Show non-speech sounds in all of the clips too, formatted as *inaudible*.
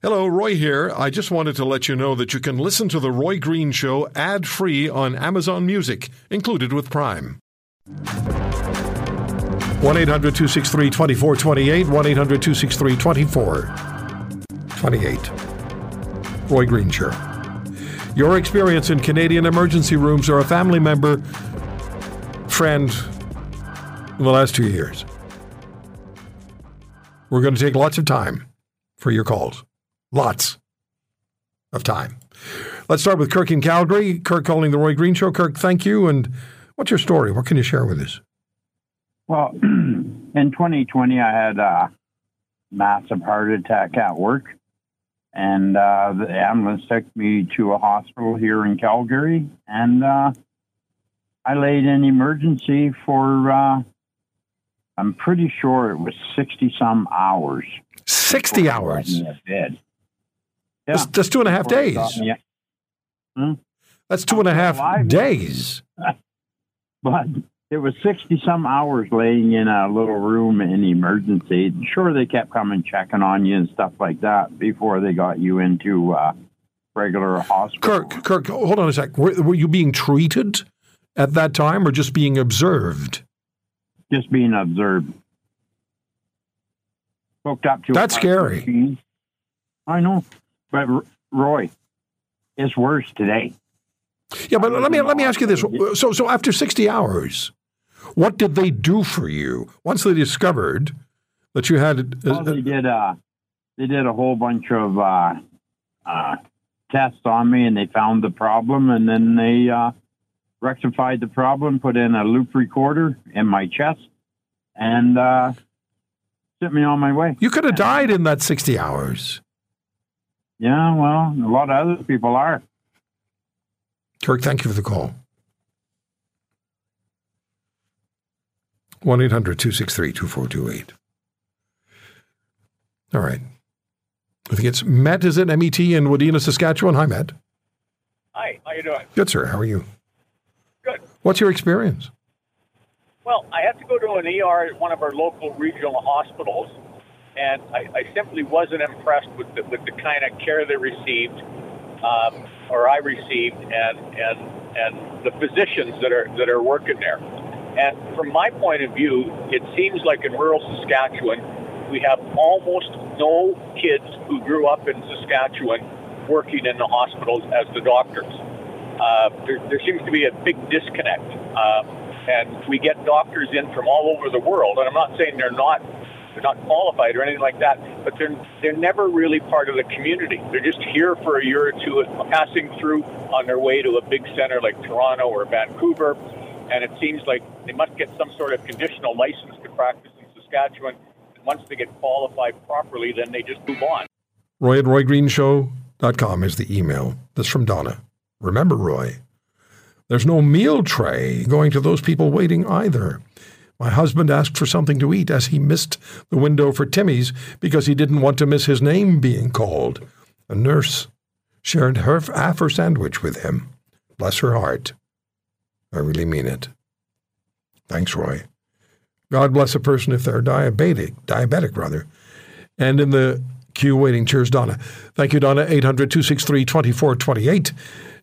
Hello, Roy here. I just wanted to let you know that you can listen to The Roy Green Show ad free on Amazon Music, included with Prime. 1 800 263 2428, 1 800 263 2428. Roy Green Show. Your experience in Canadian emergency rooms or a family member, friend in the last two years. We're going to take lots of time for your calls. Lots of time. Let's start with Kirk in Calgary. Kirk calling the Roy Green Show. Kirk, thank you. And what's your story? What can you share with us? Well, *clears throat* in 2020, I had a massive heart attack at work, and uh, the ambulance took me to a hospital here in Calgary, and uh, I laid in emergency for, uh, I'm pretty sure it was 60 some hours. 60 hours? In bed. Yeah. That's, that's two and a half days. Yeah. Hmm? That's two and a half days. *laughs* but it was 60 some hours laying in a little room in emergency. Sure, they kept coming checking on you and stuff like that before they got you into uh, regular hospital. Kirk, Kirk, hold on a sec. Were, were you being treated at that time or just being observed? Just being observed. Hooked up to That's scary. Machine. I know. But Roy, it's worse today. Yeah, but let me let me ask you this. So so after 60 hours, what did they do for you once they discovered that you had? A, well, they did. Uh, they did a whole bunch of uh, uh, tests on me, and they found the problem, and then they uh, rectified the problem, put in a loop recorder in my chest, and uh, sent me on my way. You could have died in that 60 hours. Yeah, well, a lot of other people are. Kirk, thank you for the call. 1 800 263 2428. All right. I think it's Matt, is it? MET in Wadena, Saskatchewan. Hi, Matt. Hi, how you doing? Good, sir. How are you? Good. What's your experience? Well, I had to go to an ER at one of our local regional hospitals and I, I simply wasn't impressed with the, with the kind of care they received, um, or I received, and and and the physicians that are that are working there. And from my point of view, it seems like in rural Saskatchewan, we have almost no kids who grew up in Saskatchewan working in the hospitals as the doctors. Uh, there, there seems to be a big disconnect. Uh, and we get doctors in from all over the world. And I'm not saying they're not they're not qualified or anything like that, but they're they're never really part of the community. They're just here for a year or two, passing through on their way to a big center like Toronto or Vancouver, and it seems like they must get some sort of conditional license to practice in Saskatchewan. And once they get qualified properly, then they just move on. Roy at RoyGreenshow.com is the email. That's from Donna. Remember, Roy, there's no meal tray going to those people waiting either. My husband asked for something to eat as he missed the window for Timmy's because he didn't want to miss his name being called. A nurse shared her half her sandwich with him. Bless her heart. I really mean it. Thanks, Roy. God bless a person if they're diabetic, diabetic rather. And in the queue waiting, cheers, Donna. Thank you, Donna. 800 263 2428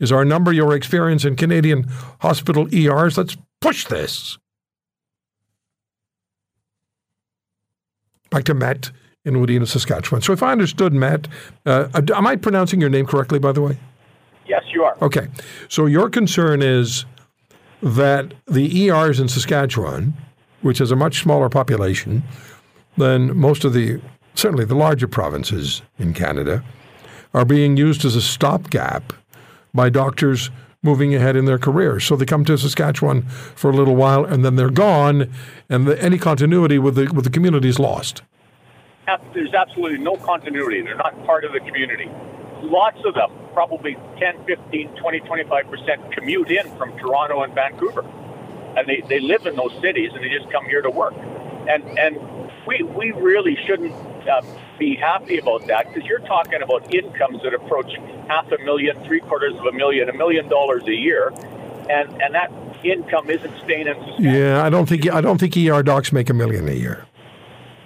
is our number. Your experience in Canadian hospital ERs. Let's push this. Back to Matt in Wadena, Saskatchewan. So if I understood Matt, uh, am I pronouncing your name correctly, by the way? Yes, you are. Okay. So your concern is that the ERs in Saskatchewan, which has a much smaller population than most of the, certainly the larger provinces in Canada, are being used as a stopgap by doctors moving ahead in their careers. So they come to Saskatchewan for a little while and then they're gone, and the, any continuity with the with the community is lost. There's absolutely no continuity. They're not part of the community. Lots of them, probably 10, 15, 20, 25% commute in from Toronto and Vancouver. And they, they live in those cities and they just come here to work. And, and we, we really shouldn't uh, be happy about that because you're talking about incomes that approach half a million, three quarters of a million, a million dollars a year, and and that income isn't staying in. Saskatchewan. Yeah, I don't think I don't think ER docs make a million a year.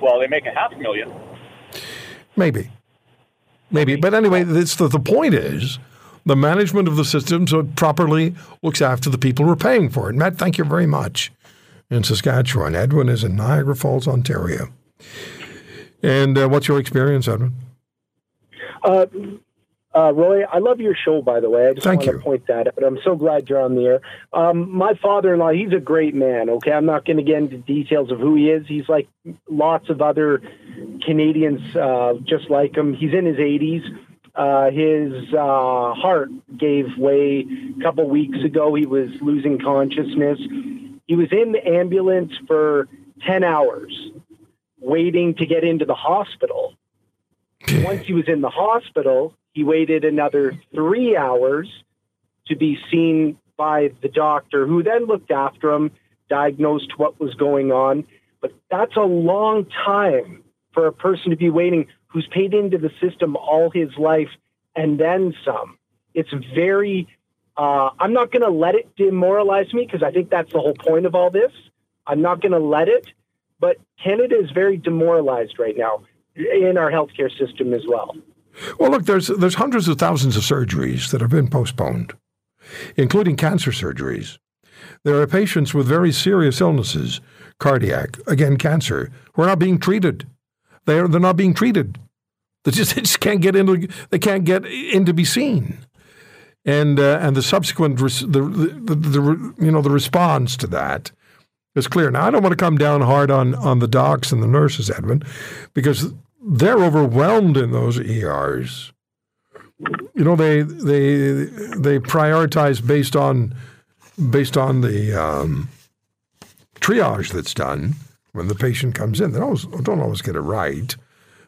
Well, they make a half million. Maybe. maybe. But anyway, this, the, the point is the management of the system so it properly looks after the people who are paying for it. Matt, thank you very much. In Saskatchewan, Edwin is in Niagara Falls, Ontario. And uh, what's your experience, Edwin? Uh, uh, Roy, I love your show, by the way. I just Thank want you. to point that out. I'm so glad you're on the air. Um, my father in law, he's a great man, okay? I'm not going to get into details of who he is. He's like lots of other Canadians uh, just like him. He's in his 80s. Uh, his uh, heart gave way a couple weeks ago. He was losing consciousness. He was in the ambulance for 10 hours waiting to get into the hospital. Once he was in the hospital, he waited another three hours to be seen by the doctor, who then looked after him, diagnosed what was going on. But that's a long time for a person to be waiting who's paid into the system all his life and then some. It's very, uh, I'm not going to let it demoralize me because I think that's the whole point of all this. I'm not going to let it, but Canada is very demoralized right now in our healthcare system as well. Well, look, there's there's hundreds of thousands of surgeries that have been postponed, including cancer surgeries. There are patients with very serious illnesses, cardiac, again cancer, who are not being treated. They are they're not being treated. They just, they just can't get into they can't get in to be seen, and uh, and the subsequent res, the, the, the, the you know the response to that is clear. Now I don't want to come down hard on on the docs and the nurses, Edwin, because they're overwhelmed in those ERs. You know, they they they prioritize based on based on the um, triage that's done when the patient comes in. They always, don't always get it right,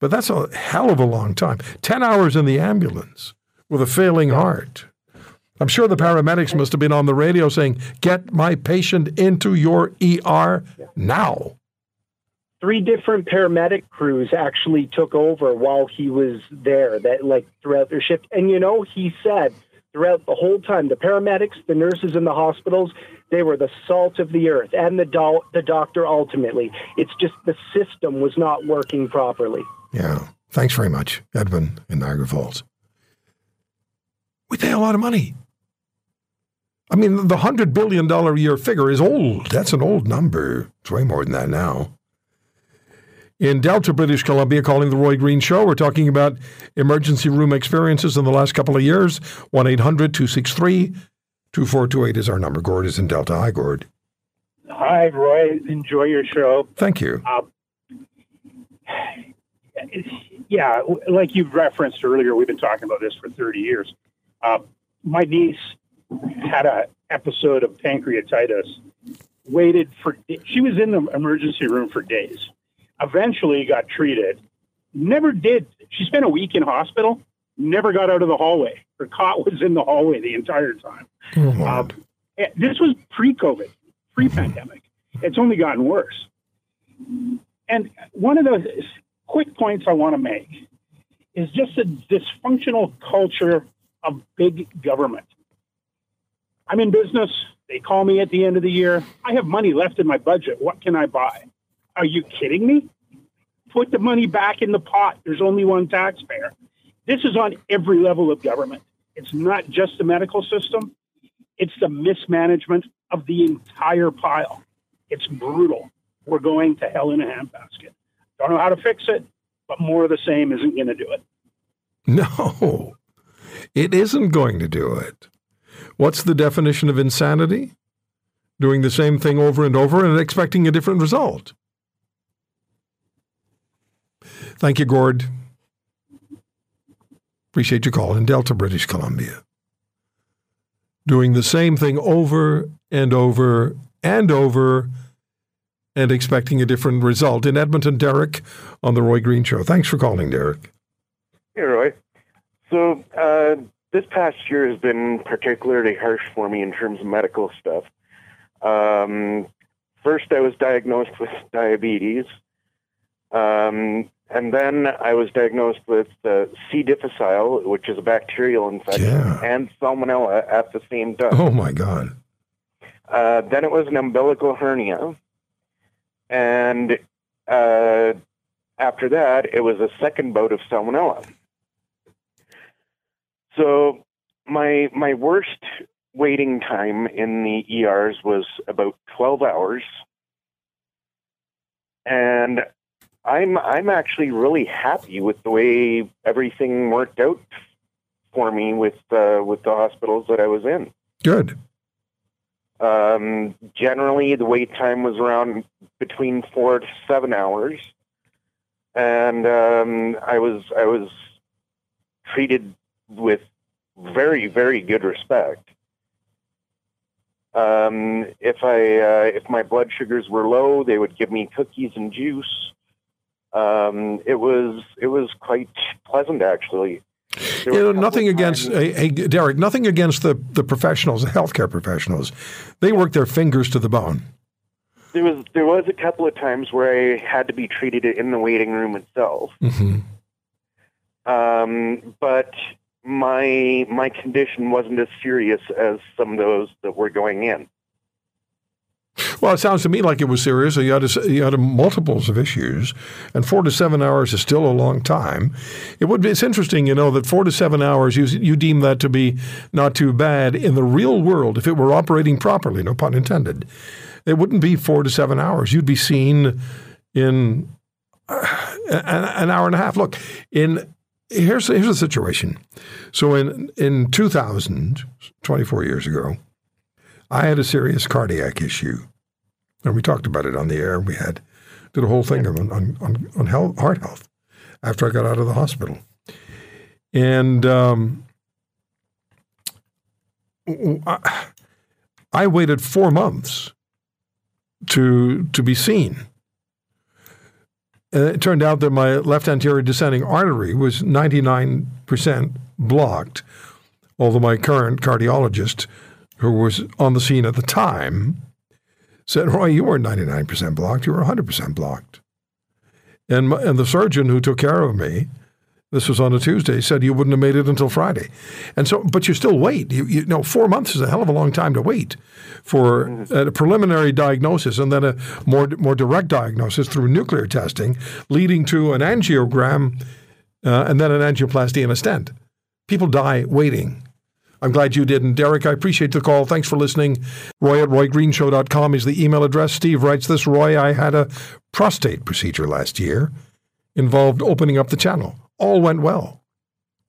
but that's a hell of a long time. Ten hours in the ambulance with a failing heart. I'm sure the paramedics must have been on the radio saying, "Get my patient into your ER now." three different paramedic crews actually took over while he was there that like throughout their shift and you know he said throughout the whole time the paramedics the nurses in the hospitals they were the salt of the earth and the do- the doctor ultimately it's just the system was not working properly Yeah. Thanks very much, Edwin in Niagara Falls. We pay a lot of money. I mean, the $100 billion a year figure is old. That's an old number. It's way more than that now. In Delta, British Columbia, calling the Roy Green Show, we're talking about emergency room experiences in the last couple of years. 1 800 263 2428 is our number. Gord is in Delta. Hi, Gord. Hi, Roy. Enjoy your show. Thank you. Yeah, like you referenced earlier, we've been talking about this for 30 years. Uh, my niece had a episode of pancreatitis. Waited for she was in the emergency room for days. Eventually, got treated. Never did. She spent a week in hospital. Never got out of the hallway. Her cot was in the hallway the entire time. Oh. Um, eh, this was pre-COVID, pre-pandemic. It's only gotten worse. And one of the quick points I want to make is just a dysfunctional culture of big government. I'm in business. They call me at the end of the year. I have money left in my budget. What can I buy? Are you kidding me? Put the money back in the pot. There's only one taxpayer. This is on every level of government. It's not just the medical system, it's the mismanagement of the entire pile. It's brutal. We're going to hell in a handbasket. Don't know how to fix it, but more of the same isn't going to do it. *laughs* No, it isn't going to do it. What's the definition of insanity? Doing the same thing over and over and expecting a different result. Thank you, Gord. Appreciate your call in Delta, British Columbia. Doing the same thing over and over and over and expecting a different result. In Edmonton, Derek on The Roy Green Show. Thanks for calling, Derek. Hey, Roy. So, uh, this past year has been particularly harsh for me in terms of medical stuff. Um, first, I was diagnosed with diabetes. Um, and then I was diagnosed with uh, C. difficile, which is a bacterial infection, Yeah. and salmonella at the same time. Oh, my God. Uh, then it was an umbilical hernia. And uh, after that, it was a second bout of salmonella. So my my worst waiting time in the ERs was about 12 hours. And I'm I'm actually really happy with the way everything worked out for me with uh, with the hospitals that I was in. Good. Um, generally, the wait time was around between four to seven hours, and um, I was I was treated with very very good respect. Um, if I uh, if my blood sugars were low, they would give me cookies and juice. Um, it was it was quite pleasant actually. You know, nothing against hey, hey, Derek. Nothing against the the professionals, the healthcare professionals. They work their fingers to the bone. There was there was a couple of times where I had to be treated in the waiting room itself. Mm-hmm. Um, but my my condition wasn't as serious as some of those that were going in. Well, it sounds to me like it was serious. You had a, you had a multiples of issues, and four to seven hours is still a long time. It would. Be, it's interesting, you know, that four to seven hours you you deem that to be not too bad in the real world if it were operating properly. No pun intended. It wouldn't be four to seven hours. You'd be seen in uh, an, an hour and a half. Look, in here's here's the situation. So in in 2000, 24 years ago, I had a serious cardiac issue, and we talked about it on the air. We had did a whole thing on on on, on health, heart health after I got out of the hospital, and um, I, I waited four months to to be seen. And it turned out that my left anterior descending artery was 99% blocked, although my current cardiologist who was on the scene at the time, said, Roy, you weren't 99% blocked, you were 100% blocked. And, my, and the surgeon who took care of me, this was on a Tuesday, said you wouldn't have made it until Friday. And so, but you still wait. You, you know, four months is a hell of a long time to wait for a preliminary diagnosis and then a more, more direct diagnosis through nuclear testing, leading to an angiogram uh, and then an angioplasty and a stent. People die waiting. I'm glad you didn't. Derek, I appreciate the call. Thanks for listening. Roy at roygreenshow.com is the email address. Steve writes this Roy, I had a prostate procedure last year, involved opening up the channel. All went well.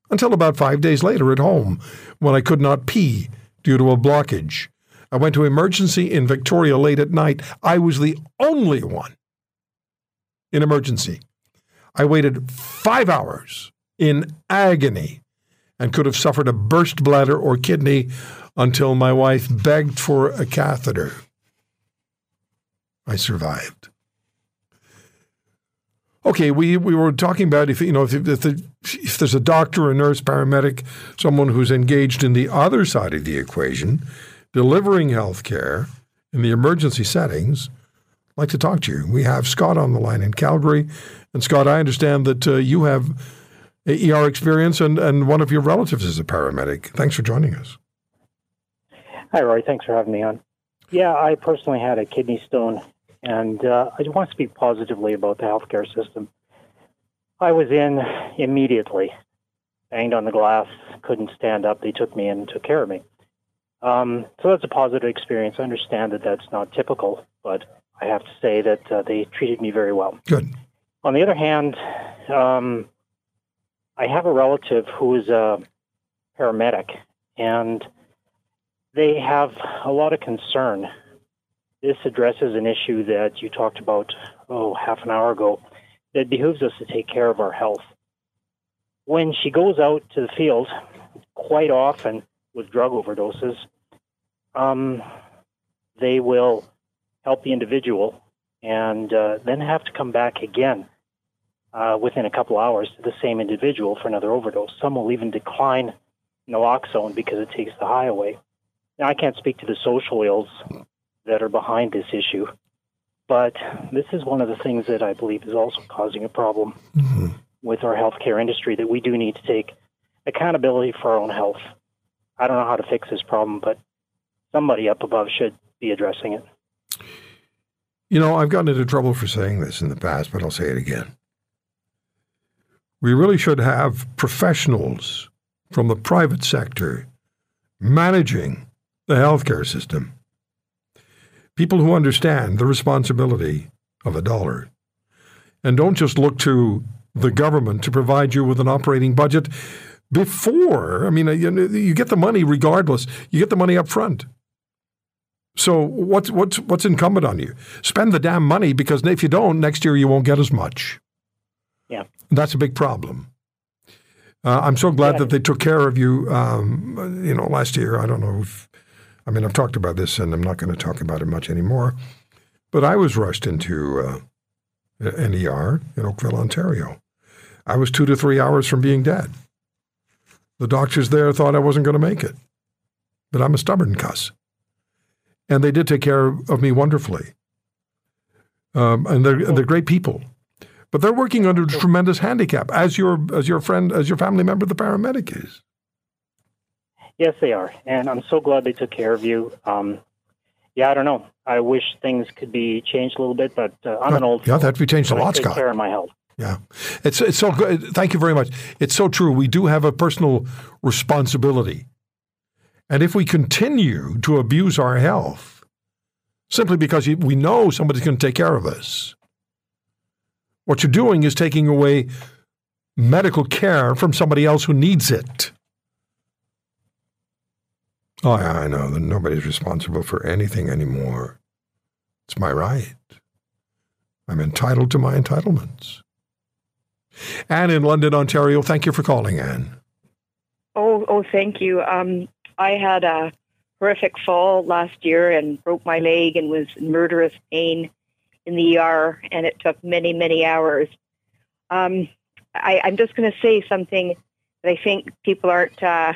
Until about five days later at home, when I could not pee due to a blockage. I went to emergency in Victoria late at night. I was the only one in emergency. I waited five hours in agony and could have suffered a burst bladder or kidney until my wife begged for a catheter. I survived. Okay, we, we were talking about if you know if if, the, if there's a doctor, a nurse, paramedic, someone who's engaged in the other side of the equation, delivering health care in the emergency settings, I'd like to talk to you. We have Scott on the line in Calgary, and Scott, I understand that uh, you have ER experience, and, and one of your relatives is a paramedic. Thanks for joining us. Hi, Roy. Thanks for having me on. Yeah, I personally had a kidney stone, and uh, I want to speak positively about the healthcare system. I was in immediately, banged on the glass, couldn't stand up. They took me in and took care of me. Um, so that's a positive experience. I understand that that's not typical, but I have to say that uh, they treated me very well. Good. On the other hand, um, I have a relative who is a paramedic, and they have a lot of concern. This addresses an issue that you talked about, oh, half an hour ago, that behooves us to take care of our health. When she goes out to the field, quite often with drug overdoses, um, they will help the individual and uh, then have to come back again uh, within a couple hours to the same individual for another overdose. Some will even decline naloxone because it takes the high away. Now, I can't speak to the social ills that are behind this issue, but this is one of the things that I believe is also causing a problem mm-hmm. with our healthcare industry that we do need to take accountability for our own health. I don't know how to fix this problem, but somebody up above should be addressing it. You know, I've gotten into trouble for saying this in the past, but I'll say it again. We really should have professionals from the private sector managing the healthcare system. People who understand the responsibility of a dollar and don't just look to the government to provide you with an operating budget before. I mean, you, you get the money regardless. You get the money up front. So what's what's what's incumbent on you? Spend the damn money because if you don't, next year you won't get as much. Yeah, that's a big problem. Uh, I'm so glad yeah. that they took care of you. Um, you know, last year I don't know. If, I mean, I've talked about this, and I'm not going to talk about it much anymore. But I was rushed into uh, an ER in Oakville, Ontario. I was two to three hours from being dead. The doctors there thought I wasn't going to make it, but I'm a stubborn cuss and they did take care of me wonderfully. Um, and they're they're great people, but they're working under a tremendous handicap, as your as your friend, as your family member, the paramedic is. Yes, they are, and I'm so glad they took care of you. Um, yeah, I don't know. I wish things could be changed a little bit, but uh, I'm an old. Yeah, that would be changed a lot, take Scott. Care of my health. Yeah, it's it's so good. Thank you very much. It's so true. We do have a personal responsibility and if we continue to abuse our health simply because we know somebody's going to take care of us, what you're doing is taking away medical care from somebody else who needs it. Oh, I know that nobody's responsible for anything anymore. It's my right. I'm entitled to my entitlements. Anne in London, Ontario, thank you for calling, Anne. Oh, oh, thank you. Um, I had a horrific fall last year and broke my leg and was in murderous pain in the ER, and it took many, many hours. Um, I, am just going to say something that I think people aren't uh,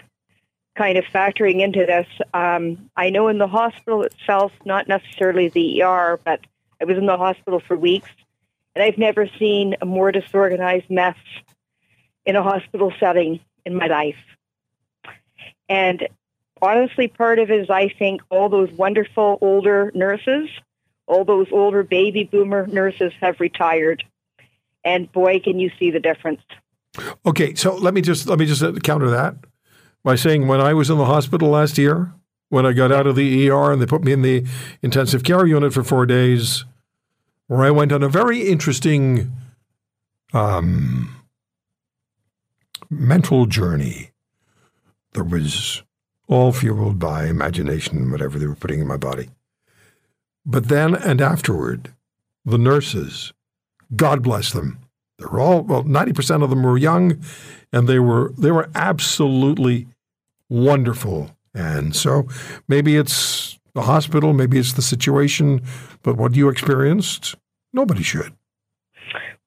kind of factoring into this. Um, I know in the hospital itself, not necessarily the ER, but I was in the hospital for weeks, and I've never seen a more disorganized mess in a hospital setting in my life. And honestly, part of it is I think all those wonderful older nurses, all those older baby boomer nurses have retired. And boy, can you see the difference. Okay, so let me just let me just counter that by saying when I was in the hospital last year, when I got out of the ER and they put me in the intensive care unit for four days, where I went on a very interesting um, mental journey. that was all fueled by imagination and whatever they were putting in my body. But then and afterward, the nurses, God bless them, they were all well, 90% of them were young and they were they were absolutely wonderful. And so maybe it's the hospital, maybe it's the situation, but what you experienced, nobody should.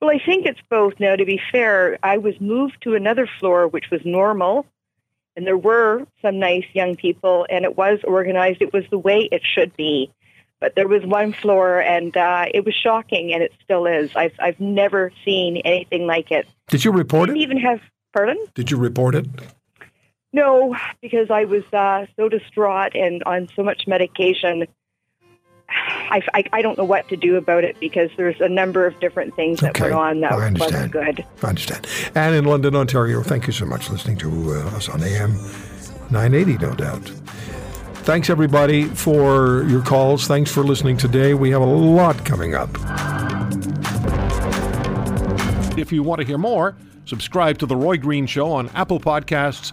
Well, I think it's both. Now, to be fair, I was moved to another floor, which was normal, and there were some nice young people, and it was organized. It was the way it should be. But there was one floor, and uh, it was shocking, and it still is. I've I've never seen anything like it. Did you report it? Didn't it? Even have pardon? Did you report it? No, because I was uh, so distraught and on so much medication I, I, I, don't know what to do about it because there's a number of different things that okay. went on that I wasn't good. I understand. Anne in London, Ontario, thank you so much listening to uh, us on AM 980, no doubt. Thanks, everybody, for your calls. Thanks for listening today. We have a lot coming up. If you want to hear more, subscribe to The Roy Green Show on Apple Podcasts,